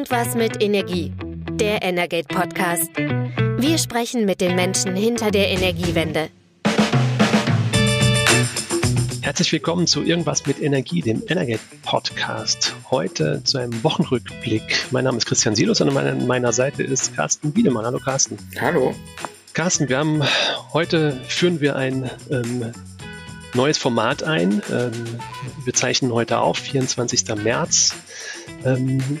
Irgendwas mit Energie. Der Energate Podcast. Wir sprechen mit den Menschen hinter der Energiewende. Herzlich willkommen zu Irgendwas mit Energie, dem Energate Podcast. Heute zu einem Wochenrückblick. Mein Name ist Christian Silos und an meiner Seite ist Carsten Wiedemann. Hallo Carsten. Hallo. Carsten, wir haben heute führen wir ein ähm, neues Format ein. Ähm, wir zeichnen heute auf, 24. März. Ähm,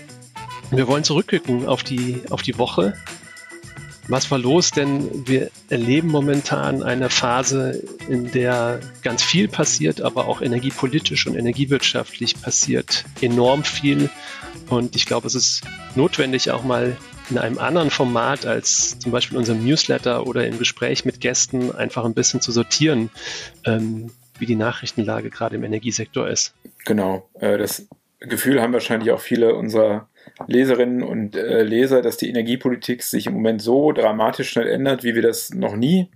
wir wollen zurückgucken auf die, auf die Woche. Was war los? Denn wir erleben momentan eine Phase, in der ganz viel passiert, aber auch energiepolitisch und energiewirtschaftlich passiert enorm viel. Und ich glaube, es ist notwendig, auch mal in einem anderen Format als zum Beispiel unserem Newsletter oder im Gespräch mit Gästen einfach ein bisschen zu sortieren, ähm, wie die Nachrichtenlage gerade im Energiesektor ist. Genau, äh, das Gefühl haben wahrscheinlich auch viele unserer Leserinnen und äh, Leser, dass die Energiepolitik sich im Moment so dramatisch schnell ändert, wie wir das noch nie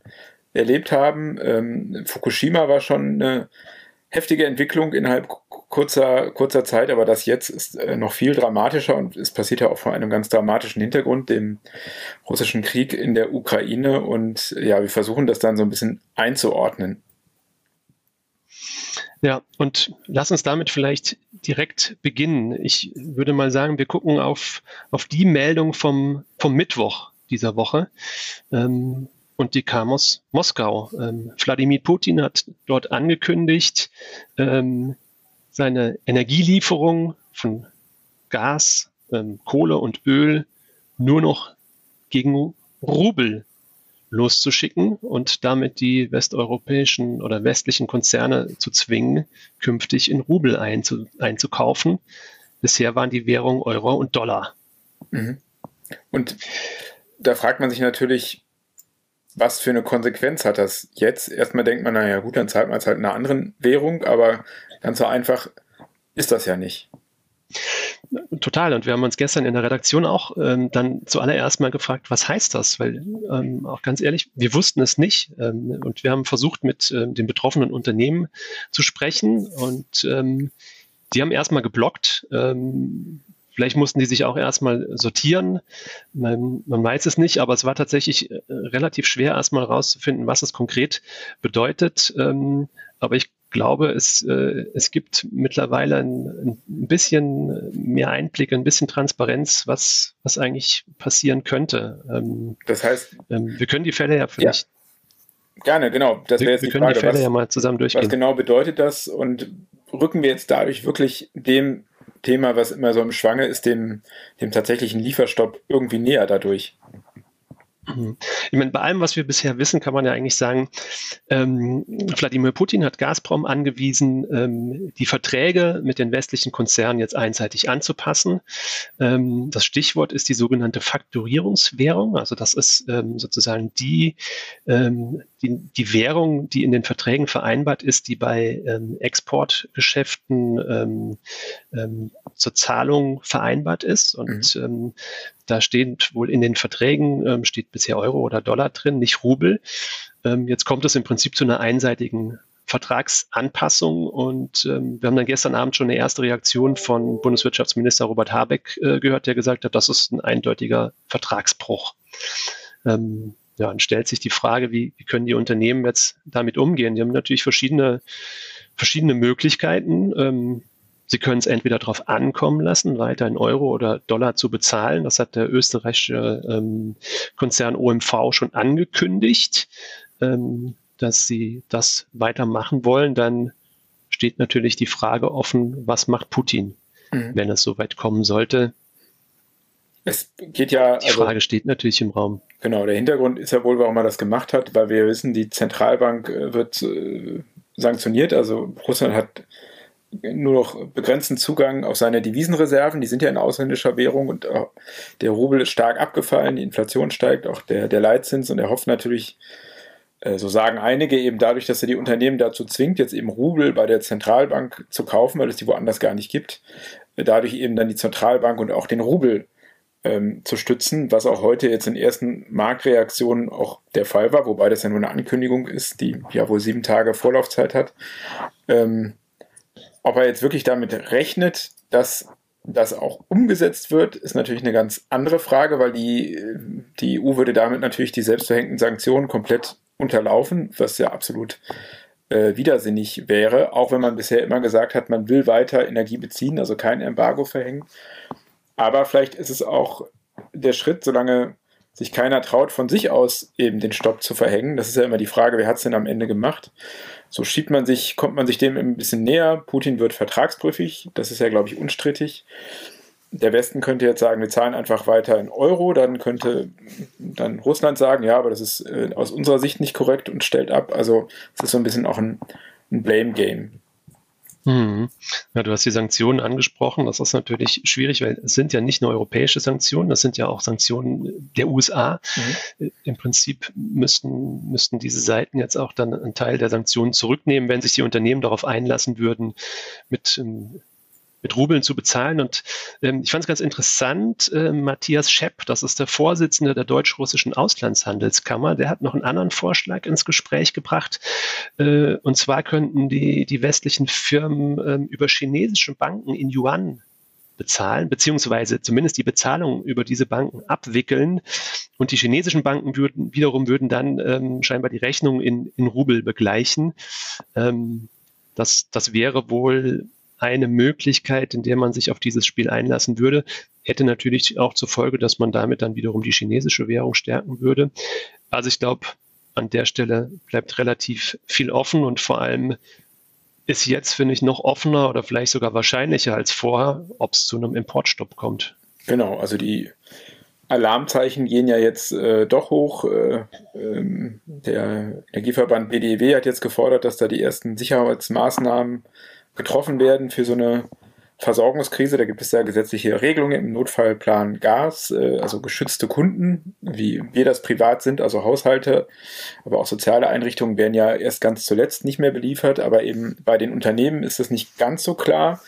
erlebt haben. Ähm, Fukushima war schon eine heftige Entwicklung innerhalb kurzer, kurzer Zeit, aber das jetzt ist äh, noch viel dramatischer und es passiert ja auch vor einem ganz dramatischen Hintergrund, dem russischen Krieg in der Ukraine. Und ja, wir versuchen das dann so ein bisschen einzuordnen. Ja, und lass uns damit vielleicht direkt beginnen. Ich würde mal sagen, wir gucken auf, auf die Meldung vom, vom Mittwoch dieser Woche. Ähm, und die kam aus Moskau. Ähm, Wladimir Putin hat dort angekündigt, ähm, seine Energielieferung von Gas, ähm, Kohle und Öl nur noch gegen Rubel loszuschicken und damit die westeuropäischen oder westlichen Konzerne zu zwingen, künftig in Rubel einzu, einzukaufen. Bisher waren die Währungen Euro und Dollar. Mhm. Und da fragt man sich natürlich, was für eine Konsequenz hat das jetzt? Erstmal denkt man, naja gut, dann zahlt man es halt in einer anderen Währung, aber ganz so einfach ist das ja nicht. Total. Und wir haben uns gestern in der Redaktion auch ähm, dann zuallererst mal gefragt, was heißt das? Weil ähm, auch ganz ehrlich, wir wussten es nicht. Ähm, und wir haben versucht, mit ähm, den betroffenen Unternehmen zu sprechen. Und ähm, die haben erstmal geblockt. Ähm, vielleicht mussten die sich auch erstmal sortieren. Man, man weiß es nicht, aber es war tatsächlich äh, relativ schwer, erstmal rauszufinden, was es konkret bedeutet. Aber ich glaube, es, äh, es gibt mittlerweile ein, ein bisschen mehr Einblick, ein bisschen Transparenz, was, was eigentlich passieren könnte. Ähm, das heißt, ähm, wir können die Fälle ja vielleicht. Ja, gerne, genau. Das wir, wir können Frage. die Fälle was, ja mal zusammen durchgehen. Was genau bedeutet das und rücken wir jetzt dadurch wirklich dem Thema, was immer so im Schwange ist, dem, dem tatsächlichen Lieferstopp irgendwie näher dadurch? Mhm. Ich meine, bei allem, was wir bisher wissen, kann man ja eigentlich sagen, ähm, Wladimir Putin hat Gazprom angewiesen, ähm, die Verträge mit den westlichen Konzernen jetzt einseitig anzupassen. Ähm, das Stichwort ist die sogenannte Faktorierungswährung. Also das ist ähm, sozusagen die, ähm, die, die, Währung, die in den Verträgen vereinbart ist, die bei ähm, Exportgeschäften zur Zahlung vereinbart ist. Und mhm. Da steht wohl in den Verträgen, ähm, steht bisher Euro oder Dollar drin, nicht Rubel. Ähm, jetzt kommt es im Prinzip zu einer einseitigen Vertragsanpassung und ähm, wir haben dann gestern Abend schon eine erste Reaktion von Bundeswirtschaftsminister Robert Habeck äh, gehört, der gesagt hat, das ist ein eindeutiger Vertragsbruch. Ähm, ja, dann stellt sich die Frage, wie, wie können die Unternehmen jetzt damit umgehen? Die haben natürlich verschiedene, verschiedene Möglichkeiten. Ähm, Sie können es entweder darauf ankommen lassen, weiter in Euro oder Dollar zu bezahlen. Das hat der österreichische ähm, Konzern OMV schon angekündigt, ähm, dass sie das weitermachen wollen. Dann steht natürlich die Frage offen, was macht Putin, mhm. wenn es so weit kommen sollte. Es geht ja. Die also Frage also, steht natürlich im Raum. Genau, der Hintergrund ist ja wohl, warum er das gemacht hat, weil wir wissen, die Zentralbank äh, wird äh, sanktioniert. Also Russland hat nur noch begrenzten Zugang auf seine Devisenreserven. Die sind ja in ausländischer Währung und der Rubel ist stark abgefallen, die Inflation steigt, auch der, der Leitzins und er hofft natürlich, äh, so sagen einige, eben dadurch, dass er die Unternehmen dazu zwingt, jetzt eben Rubel bei der Zentralbank zu kaufen, weil es die woanders gar nicht gibt, dadurch eben dann die Zentralbank und auch den Rubel ähm, zu stützen, was auch heute jetzt in ersten Marktreaktionen auch der Fall war, wobei das ja nur eine Ankündigung ist, die ja wohl sieben Tage Vorlaufzeit hat. Ähm, ob er jetzt wirklich damit rechnet, dass das auch umgesetzt wird, ist natürlich eine ganz andere Frage, weil die, die EU würde damit natürlich die selbstverhängten Sanktionen komplett unterlaufen, was ja absolut äh, widersinnig wäre, auch wenn man bisher immer gesagt hat, man will weiter Energie beziehen, also kein Embargo verhängen. Aber vielleicht ist es auch der Schritt, solange sich keiner traut, von sich aus eben den Stopp zu verhängen. Das ist ja immer die Frage, wer hat es denn am Ende gemacht? So schiebt man sich, kommt man sich dem ein bisschen näher. Putin wird vertragsprüfig, das ist ja, glaube ich, unstrittig. Der Westen könnte jetzt sagen, wir zahlen einfach weiter in Euro, dann könnte dann Russland sagen, ja, aber das ist äh, aus unserer Sicht nicht korrekt und stellt ab. Also es ist so ein bisschen auch ein, ein Blame-Game. Hm. Ja, du hast die Sanktionen angesprochen. Das ist natürlich schwierig, weil es sind ja nicht nur europäische Sanktionen, das sind ja auch Sanktionen der USA. Mhm. Im Prinzip müssten, müssten diese Seiten jetzt auch dann einen Teil der Sanktionen zurücknehmen, wenn sich die Unternehmen darauf einlassen würden, mit ähm, mit Rubeln zu bezahlen. Und ähm, ich fand es ganz interessant, äh, Matthias Schepp, das ist der Vorsitzende der deutsch-russischen Auslandshandelskammer, der hat noch einen anderen Vorschlag ins Gespräch gebracht. Äh, und zwar könnten die, die westlichen Firmen äh, über chinesische Banken in Yuan bezahlen, beziehungsweise zumindest die Bezahlung über diese Banken abwickeln. Und die chinesischen Banken würden wiederum würden dann ähm, scheinbar die Rechnung in, in Rubel begleichen. Ähm, das, das wäre wohl eine Möglichkeit, in der man sich auf dieses Spiel einlassen würde. Hätte natürlich auch zur Folge, dass man damit dann wiederum die chinesische Währung stärken würde. Also ich glaube, an der Stelle bleibt relativ viel offen und vor allem ist jetzt, finde ich, noch offener oder vielleicht sogar wahrscheinlicher als vorher, ob es zu einem Importstopp kommt. Genau, also die Alarmzeichen gehen ja jetzt äh, doch hoch. Äh, ähm, der Energieverband BDW hat jetzt gefordert, dass da die ersten Sicherheitsmaßnahmen getroffen werden für so eine Versorgungskrise. Da gibt es ja gesetzliche Regelungen im Notfallplan Gas, äh, also geschützte Kunden, wie wir das privat sind, also Haushalte, aber auch soziale Einrichtungen werden ja erst ganz zuletzt nicht mehr beliefert, aber eben bei den Unternehmen ist das nicht ganz so klar.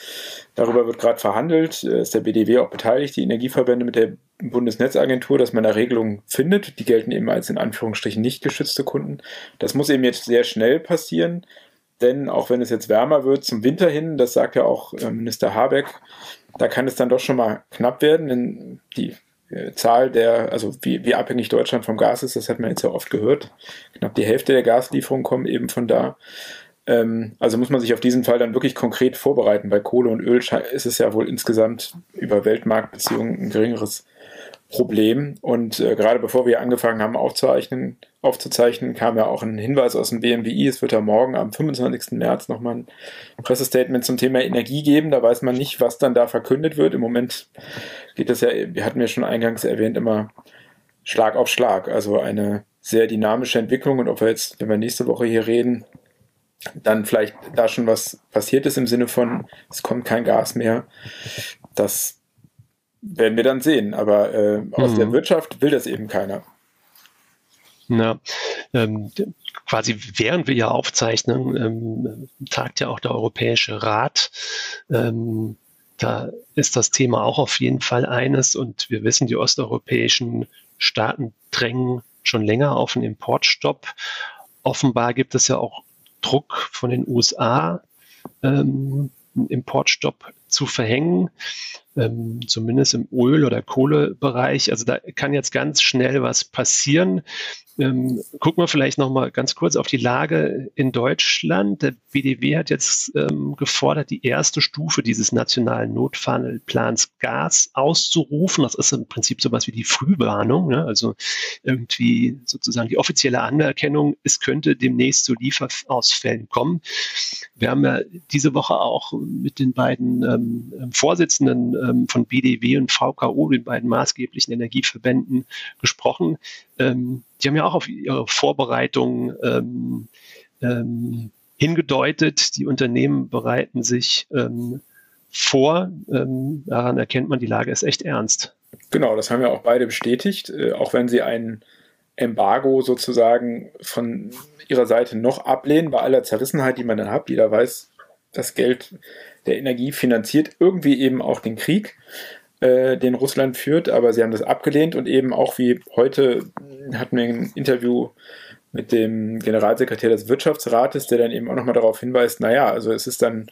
Darüber wird gerade verhandelt, äh, ist der BDW auch beteiligt, die Energieverbände mit der Bundesnetzagentur, dass man da Regelungen findet. Die gelten eben als in Anführungsstrichen nicht geschützte Kunden. Das muss eben jetzt sehr schnell passieren. Denn auch wenn es jetzt wärmer wird zum Winter hin, das sagt ja auch äh, Minister Habeck, da kann es dann doch schon mal knapp werden, denn die äh, Zahl der, also wie, wie abhängig Deutschland vom Gas ist, das hat man jetzt ja oft gehört. Knapp die Hälfte der Gaslieferungen kommen eben von da. Ähm, also muss man sich auf diesen Fall dann wirklich konkret vorbereiten. Bei Kohle und Öl ist es ja wohl insgesamt über Weltmarktbeziehungen ein geringeres Problem. Und äh, gerade bevor wir angefangen haben aufzuzeichnen, aufzuzeichnen, kam ja auch ein Hinweis aus dem BMWI. Es wird ja morgen am 25. März nochmal ein Pressestatement zum Thema Energie geben. Da weiß man nicht, was dann da verkündet wird. Im Moment geht das ja, wir hatten ja schon eingangs erwähnt, immer Schlag auf Schlag. Also eine sehr dynamische Entwicklung. Und ob wir jetzt, wenn wir nächste Woche hier reden, dann vielleicht da schon was passiert ist im Sinne von, es kommt kein Gas mehr. Das werden wir dann sehen. Aber äh, aus mhm. der Wirtschaft will das eben keiner. Na, ähm, quasi während wir ja aufzeichnen, ähm, tagt ja auch der Europäische Rat. Ähm, da ist das Thema auch auf jeden Fall eines und wir wissen, die osteuropäischen Staaten drängen schon länger auf einen Importstopp. Offenbar gibt es ja auch Druck von den USA, ähm, einen Importstopp zu verhängen ähm, zumindest im Öl- oder Kohlebereich. Also da kann jetzt ganz schnell was passieren. Ähm, gucken wir vielleicht noch mal ganz kurz auf die Lage in Deutschland. Der BDW hat jetzt ähm, gefordert, die erste Stufe dieses nationalen Notfallplans Gas auszurufen. Das ist im Prinzip sowas wie die Frühwarnung, ne? also irgendwie sozusagen die offizielle Anerkennung, es könnte demnächst zu Lieferausfällen kommen. Wir haben ja diese Woche auch mit den beiden ähm, Vorsitzenden ähm, von BDW und VKO, den beiden maßgeblichen Energieverbänden, gesprochen. Ähm, die haben ja auch auf ihre Vorbereitungen ähm, ähm, hingedeutet. Die Unternehmen bereiten sich ähm, vor. Daran erkennt man, die Lage ist echt ernst. Genau, das haben ja auch beide bestätigt, äh, auch wenn sie ein Embargo sozusagen von ihrer Seite noch ablehnen, bei aller Zerrissenheit, die man dann hat. Jeder weiß, das Geld der Energie finanziert irgendwie eben auch den Krieg, äh, den Russland führt, aber sie haben das abgelehnt und eben auch wie heute hatten wir ein Interview mit dem Generalsekretär des Wirtschaftsrates, der dann eben auch nochmal darauf hinweist, naja, also es ist dann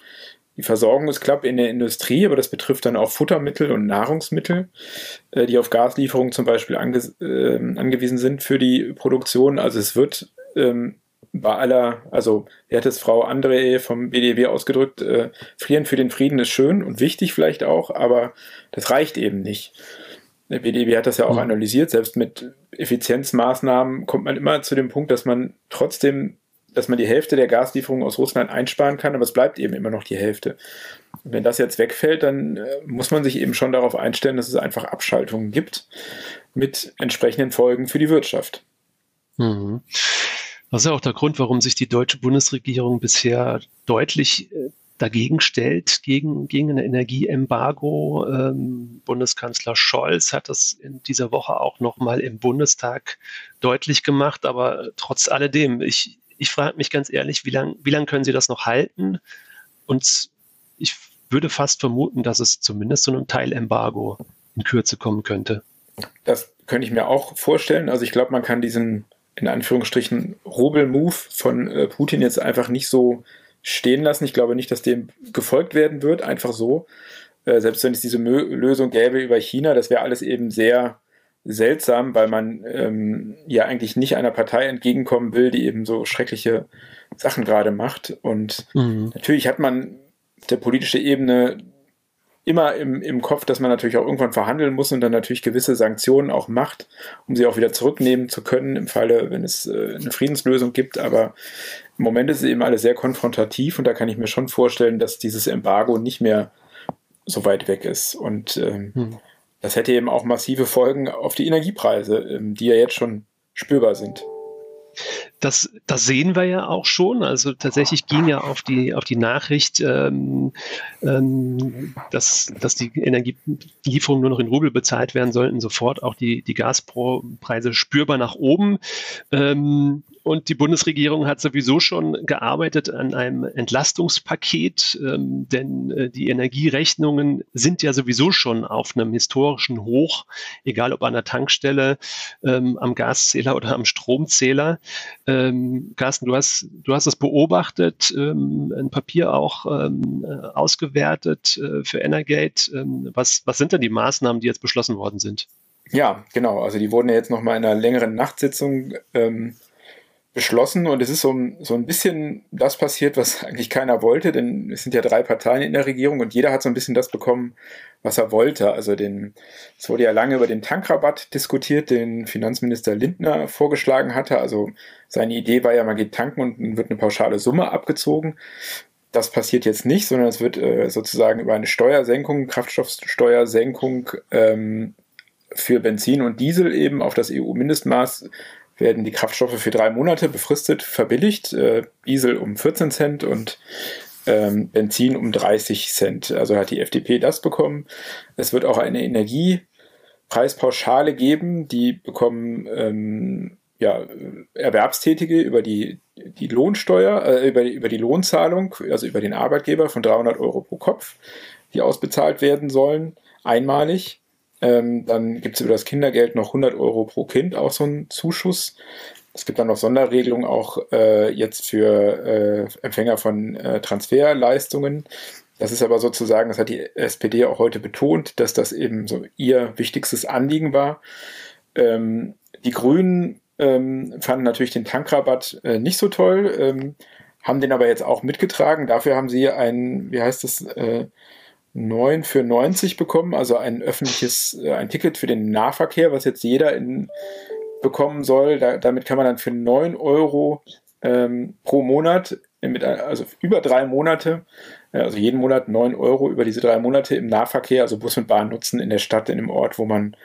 die Versorgung ist knapp in der Industrie, aber das betrifft dann auch Futtermittel und Nahrungsmittel, äh, die auf Gaslieferungen zum Beispiel ange äh, angewiesen sind für die Produktion. Also es wird ähm, bei aller, also wie hat es Frau André vom BDW ausgedrückt, äh, Frieren für den Frieden ist schön und wichtig vielleicht auch, aber das reicht eben nicht. Der BDW hat das ja auch mhm. analysiert, selbst mit Effizienzmaßnahmen kommt man immer zu dem Punkt, dass man trotzdem dass man die Hälfte der Gaslieferungen aus Russland einsparen kann, aber es bleibt eben immer noch die Hälfte. Und wenn das jetzt wegfällt, dann äh, muss man sich eben schon darauf einstellen, dass es einfach Abschaltungen gibt mit entsprechenden Folgen für die Wirtschaft. Mhm. Das ist ja auch der Grund, warum sich die deutsche Bundesregierung bisher deutlich äh, dagegen stellt, gegen, gegen ein Energieembargo. Ähm, Bundeskanzler Scholz hat das in dieser Woche auch nochmal im Bundestag deutlich gemacht. Aber trotz alledem, ich, ich frage mich ganz ehrlich, wie lange wie lang können Sie das noch halten? Und ich würde fast vermuten, dass es zumindest zu einem Teilembargo in Kürze kommen könnte. Das könnte ich mir auch vorstellen. Also ich glaube, man kann diesen in Anführungsstrichen Rubel-Move von äh, Putin jetzt einfach nicht so stehen lassen. Ich glaube nicht, dass dem gefolgt werden wird, einfach so. Äh, selbst wenn es diese Mö Lösung gäbe über China, das wäre alles eben sehr seltsam, weil man ähm, ja eigentlich nicht einer Partei entgegenkommen will, die eben so schreckliche Sachen gerade macht. Und mhm. natürlich hat man der politische Ebene immer im, im Kopf, dass man natürlich auch irgendwann verhandeln muss und dann natürlich gewisse Sanktionen auch macht, um sie auch wieder zurücknehmen zu können, im Falle, wenn es äh, eine Friedenslösung gibt. Aber im Moment ist es eben alles sehr konfrontativ und da kann ich mir schon vorstellen, dass dieses Embargo nicht mehr so weit weg ist. Und ähm, hm. das hätte eben auch massive Folgen auf die Energiepreise, ähm, die ja jetzt schon spürbar sind. Das, das sehen wir ja auch schon. Also tatsächlich ging ja auf die, auf die Nachricht, ähm, ähm, dass, dass die Energielieferungen nur noch in Rubel bezahlt werden sollten, sofort auch die, die Gaspreise spürbar nach oben. Ähm, und die Bundesregierung hat sowieso schon gearbeitet an einem Entlastungspaket, ähm, denn äh, die Energierechnungen sind ja sowieso schon auf einem historischen Hoch, egal ob an der Tankstelle, ähm, am Gaszähler oder am Stromzähler. Ähm, Carsten, du hast, du hast das beobachtet, ähm, ein Papier auch ähm, äh, ausgewertet äh, für Energate. Ähm, was, was sind denn die Maßnahmen, die jetzt beschlossen worden sind? Ja, genau. Also die wurden ja jetzt nochmal in einer längeren Nachtsitzung ähm, beschlossen und es ist so, so ein bisschen das passiert, was eigentlich keiner wollte, denn es sind ja drei Parteien in der Regierung und jeder hat so ein bisschen das bekommen, was er wollte. Also den, es wurde ja lange über den Tankrabatt diskutiert, den Finanzminister Lindner vorgeschlagen hatte. Also seine Idee war ja, man geht tanken und dann wird eine pauschale Summe abgezogen. Das passiert jetzt nicht, sondern es wird äh, sozusagen über eine Steuersenkung, Kraftstoffsteuersenkung ähm, für Benzin und Diesel eben auf das EU-Mindestmaß werden die Kraftstoffe für drei Monate befristet verbilligt. Äh, Diesel um 14 Cent und ähm, Benzin um 30 Cent. Also hat die FDP das bekommen. Es wird auch eine Energiepreispauschale geben, die bekommen ähm, ja, Erwerbstätige über die, die Lohnsteuer, äh, über, über die Lohnzahlung, also über den Arbeitgeber von 300 Euro pro Kopf, die ausbezahlt werden sollen, einmalig. Ähm, dann gibt es über das Kindergeld noch 100 Euro pro Kind, auch so einen Zuschuss. Es gibt dann noch Sonderregelungen auch äh, jetzt für äh, Empfänger von äh, Transferleistungen. Das ist aber sozusagen, das hat die SPD auch heute betont, dass das eben so ihr wichtigstes Anliegen war. Ähm, die Grünen ähm, fanden natürlich den Tankrabatt äh, nicht so toll, ähm, haben den aber jetzt auch mitgetragen. Dafür haben sie ein, wie heißt das, äh, 9 für 90 bekommen, also ein öffentliches, äh, ein Ticket für den Nahverkehr, was jetzt jeder in, bekommen soll. Da, damit kann man dann für 9 Euro ähm, pro Monat, mit, also über drei Monate, also jeden Monat 9 Euro über diese drei Monate im Nahverkehr, also Bus und Bahn nutzen in der Stadt, in dem Ort, wo man,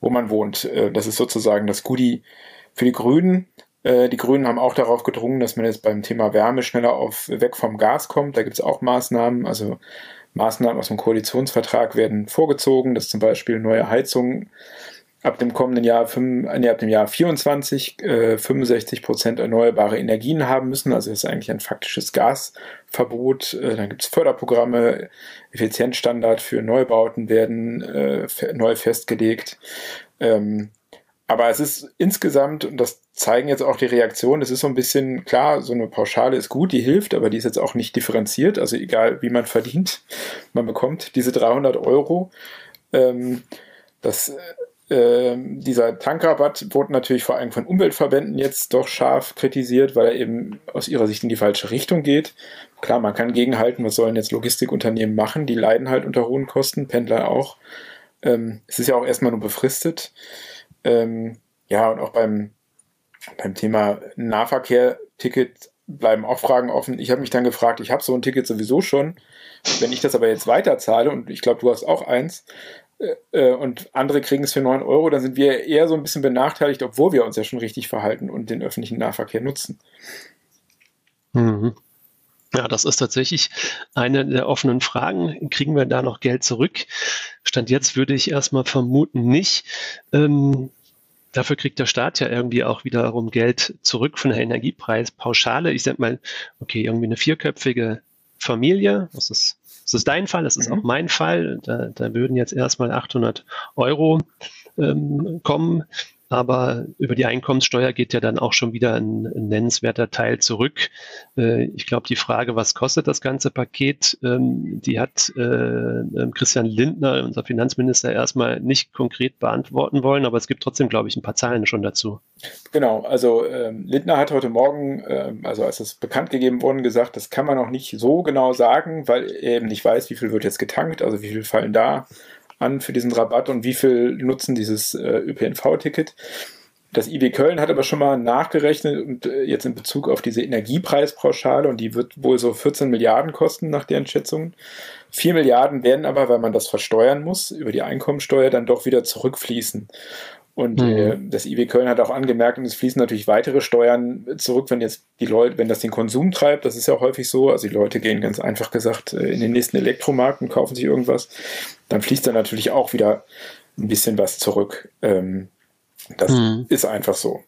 wo man wohnt. Äh, das ist sozusagen das Goodie für die Grünen. Äh, die Grünen haben auch darauf gedrungen, dass man jetzt beim Thema Wärme schneller auf weg vom Gas kommt. Da gibt es auch Maßnahmen. Also Maßnahmen aus dem Koalitionsvertrag werden vorgezogen, dass zum Beispiel neue Heizungen ab dem kommenden Jahr, nee, ab dem Jahr 24 äh, 65 Prozent erneuerbare Energien haben müssen. Also das ist eigentlich ein faktisches Gasverbot. Äh, dann gibt es Förderprogramme, Effizienzstandard für Neubauten werden äh, neu festgelegt. Ähm, aber es ist insgesamt, und das zeigen jetzt auch die Reaktionen, es ist so ein bisschen klar, so eine Pauschale ist gut, die hilft, aber die ist jetzt auch nicht differenziert. Also egal, wie man verdient, man bekommt diese 300 Euro. Ähm, das, äh, dieser Tankrabatt wurde natürlich vor allem von Umweltverbänden jetzt doch scharf kritisiert, weil er eben aus ihrer Sicht in die falsche Richtung geht. Klar, man kann gegenhalten, was sollen jetzt Logistikunternehmen machen? Die leiden halt unter hohen Kosten, Pendler auch. Ähm, es ist ja auch erstmal nur befristet. Ähm, ja, und auch beim, beim Thema Nahverkehr-Ticket bleiben auch Fragen offen. Ich habe mich dann gefragt, ich habe so ein Ticket sowieso schon. Wenn ich das aber jetzt weiterzahle, und ich glaube, du hast auch eins, äh, äh und andere kriegen es für 9 Euro, dann sind wir eher so ein bisschen benachteiligt, obwohl wir uns ja schon richtig verhalten und den öffentlichen Nahverkehr nutzen. Mhm. Ja, das ist tatsächlich eine der offenen Fragen. Kriegen wir da noch Geld zurück? Stand jetzt würde ich erstmal vermuten nicht. Ähm, dafür kriegt der Staat ja irgendwie auch wiederum Geld zurück von der Energiepreispauschale. Ich sag mal, okay, irgendwie eine vierköpfige Familie, das ist, das ist dein Fall, das ist mhm. auch mein Fall. Da, da würden jetzt erstmal 800 Euro ähm, kommen aber über die Einkommenssteuer geht ja dann auch schon wieder ein, ein nennenswerter Teil zurück. Äh, ich glaube, die Frage, was kostet das ganze Paket, ähm, die hat äh, ähm, Christian Lindner, unser Finanzminister, erstmal nicht konkret beantworten wollen, aber es gibt trotzdem, glaube ich, ein paar Zahlen schon dazu. Genau, also ähm, Lindner hat heute Morgen, ähm, also als es bekannt gegeben wurde, gesagt, das kann man noch nicht so genau sagen, weil er eben nicht weiß, wie viel wird jetzt getankt, also wie viel fallen da an für diesen Rabatt und wie viel nutzen dieses äh, ÖPNV-Ticket. Das IB Köln hat aber schon mal nachgerechnet und äh, jetzt in Bezug auf diese Energiepreispauschale und die wird wohl so 14 Milliarden kosten nach deren Schätzungen. 4 Milliarden werden aber, weil man das versteuern muss, über die Einkommensteuer dann doch wieder zurückfließen. Und mhm. äh, das IW Köln hat auch angemerkt, und es fließen natürlich weitere Steuern zurück, wenn jetzt die Leute, wenn das den Konsum treibt, das ist ja häufig so. Also die Leute gehen ganz einfach gesagt äh, in den nächsten Elektromarkt und kaufen sich irgendwas. Dann fließt da natürlich auch wieder ein bisschen was zurück. Ähm, das mhm. ist einfach so.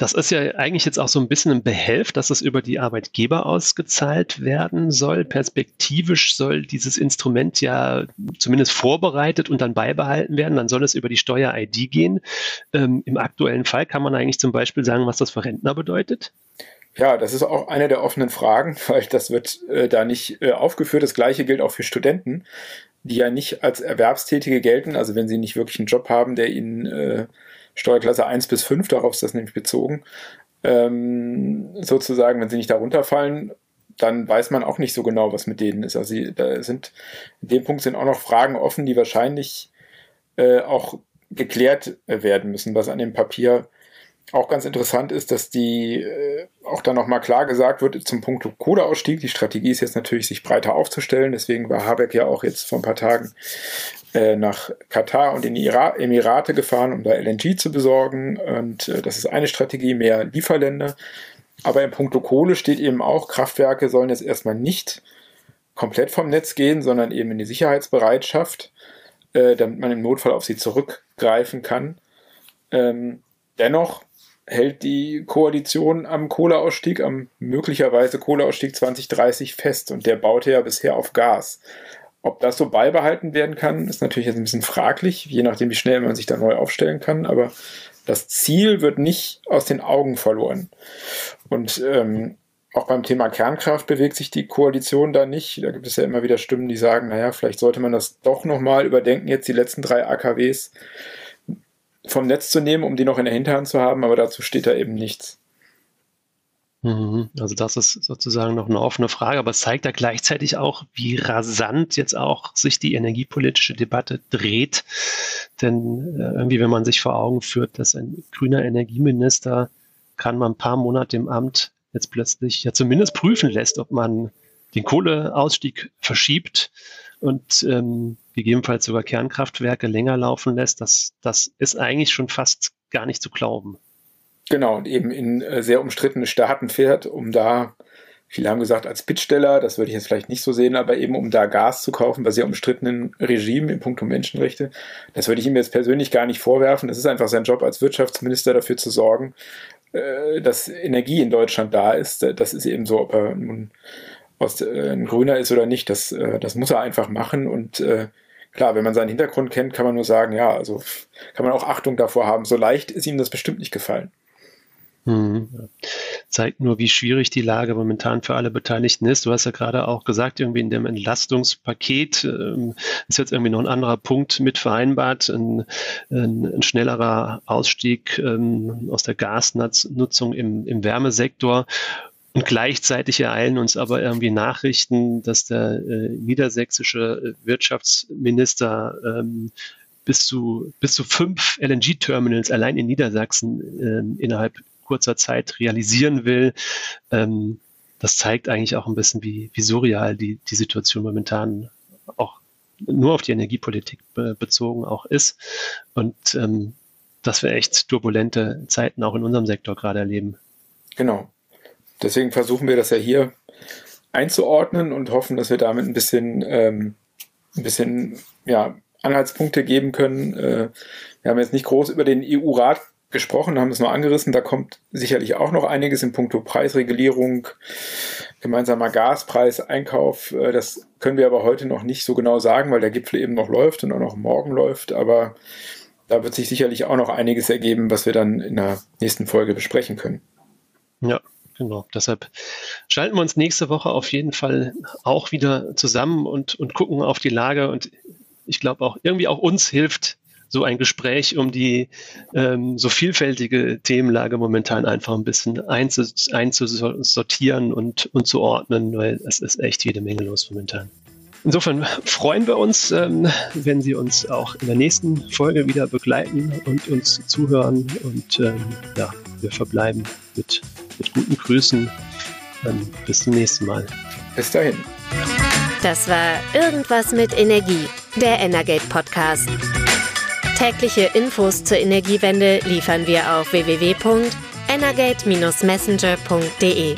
Das ist ja eigentlich jetzt auch so ein bisschen ein Behelf, dass es über die Arbeitgeber ausgezahlt werden soll. Perspektivisch soll dieses Instrument ja zumindest vorbereitet und dann beibehalten werden. Dann soll es über die Steuer-ID gehen. Ähm, Im aktuellen Fall kann man eigentlich zum Beispiel sagen, was das für Rentner bedeutet. Ja, das ist auch eine der offenen Fragen, weil das wird äh, da nicht äh, aufgeführt. Das gleiche gilt auch für Studenten, die ja nicht als Erwerbstätige gelten. Also wenn sie nicht wirklich einen Job haben, der ihnen äh, Steuerklasse 1 bis 5, darauf ist das nämlich bezogen, ähm, sozusagen, wenn sie nicht darunter fallen, dann weiß man auch nicht so genau, was mit denen ist. Also da sind in dem Punkt sind auch noch Fragen offen, die wahrscheinlich äh, auch geklärt äh, werden müssen, was an dem Papier auch ganz interessant ist, dass die äh, auch dann nochmal klar gesagt wird zum Punkt Kohleausstieg. Die Strategie ist jetzt natürlich, sich breiter aufzustellen. Deswegen war Habeck ja auch jetzt vor ein paar Tagen äh, nach Katar und in die Ira Emirate gefahren, um da LNG zu besorgen. Und äh, das ist eine Strategie, mehr Lieferländer. Aber im Punkt Kohle steht eben auch, Kraftwerke sollen jetzt erstmal nicht komplett vom Netz gehen, sondern eben in die Sicherheitsbereitschaft, äh, damit man im Notfall auf sie zurückgreifen kann. Ähm, dennoch hält die Koalition am Kohleausstieg, am möglicherweise Kohleausstieg 2030 fest und der baute ja bisher auf Gas. Ob das so beibehalten werden kann, ist natürlich jetzt ein bisschen fraglich, je nachdem, wie schnell man sich da neu aufstellen kann, aber das Ziel wird nicht aus den Augen verloren. Und ähm, auch beim Thema Kernkraft bewegt sich die Koalition da nicht. Da gibt es ja immer wieder Stimmen, die sagen, naja, vielleicht sollte man das doch nochmal überdenken, jetzt die letzten drei AKWs vom Netz zu nehmen, um die noch in der Hinterhand zu haben, aber dazu steht da eben nichts. Mhm. Also das ist sozusagen noch eine offene Frage, aber es zeigt ja gleichzeitig auch, wie rasant jetzt auch sich die energiepolitische Debatte dreht. Denn äh, irgendwie, wenn man sich vor Augen führt, dass ein grüner Energieminister kann man ein paar Monate im Amt jetzt plötzlich ja zumindest prüfen lässt, ob man den Kohleausstieg verschiebt und ähm, gegebenenfalls sogar Kernkraftwerke länger laufen lässt, das, das ist eigentlich schon fast gar nicht zu glauben. Genau, und eben in äh, sehr umstrittene Staaten fährt, um da, viele haben gesagt, als Bittsteller, das würde ich jetzt vielleicht nicht so sehen, aber eben um da Gas zu kaufen bei sehr umstrittenen Regimen im Punkt Menschenrechte. Das würde ich ihm jetzt persönlich gar nicht vorwerfen. Das ist einfach sein Job als Wirtschaftsminister dafür zu sorgen, äh, dass Energie in Deutschland da ist. Das ist eben so, ob er nun aus, äh, ein Grüner ist oder nicht, das, äh, das muss er einfach machen und äh, klar, wenn man seinen Hintergrund kennt, kann man nur sagen, ja, also kann man auch Achtung davor haben. So leicht ist ihm das bestimmt nicht gefallen. Mhm. Zeigt nur, wie schwierig die Lage momentan für alle Beteiligten ist. Du hast ja gerade auch gesagt, irgendwie in dem Entlastungspaket ähm, ist jetzt irgendwie noch ein anderer Punkt mit vereinbart, ein, ein, ein schnellerer Ausstieg ähm, aus der Gasnutzung im, im Wärmesektor. Und gleichzeitig ereilen uns aber irgendwie Nachrichten, dass der äh, niedersächsische Wirtschaftsminister ähm, bis zu, bis zu fünf LNG-Terminals allein in Niedersachsen äh, innerhalb kurzer Zeit realisieren will. Ähm, das zeigt eigentlich auch ein bisschen, wie, wie surreal die, die Situation momentan auch nur auf die Energiepolitik be bezogen auch ist. Und ähm, dass wir echt turbulente Zeiten auch in unserem Sektor gerade erleben. Genau. Deswegen versuchen wir das ja hier einzuordnen und hoffen, dass wir damit ein bisschen, ähm, ein bisschen ja, Anhaltspunkte geben können. Äh, wir haben jetzt nicht groß über den EU-Rat gesprochen, haben es nur angerissen. Da kommt sicherlich auch noch einiges in puncto Preisregulierung, gemeinsamer Gaspreiseinkauf. Äh, das können wir aber heute noch nicht so genau sagen, weil der Gipfel eben noch läuft und auch noch morgen läuft. Aber da wird sich sicherlich auch noch einiges ergeben, was wir dann in der nächsten Folge besprechen können. Ja, genau. Deshalb schalten wir uns nächste Woche auf jeden Fall auch wieder zusammen und, und gucken auf die Lage. Und ich glaube auch, irgendwie auch uns hilft so ein Gespräch um die ähm, so vielfältige Themenlage momentan einfach ein bisschen einzus einzusortieren und, und zu ordnen, weil es ist echt jede Menge los momentan. Insofern freuen wir uns, ähm, wenn Sie uns auch in der nächsten Folge wieder begleiten und uns zuhören. Und ähm, ja, wir verbleiben mit, mit guten Grüßen. Ähm, bis zum nächsten Mal. Bis dahin. Das war Irgendwas mit Energie, der Energate Podcast. Tägliche Infos zur Energiewende liefern wir auf www.energate-messenger.de.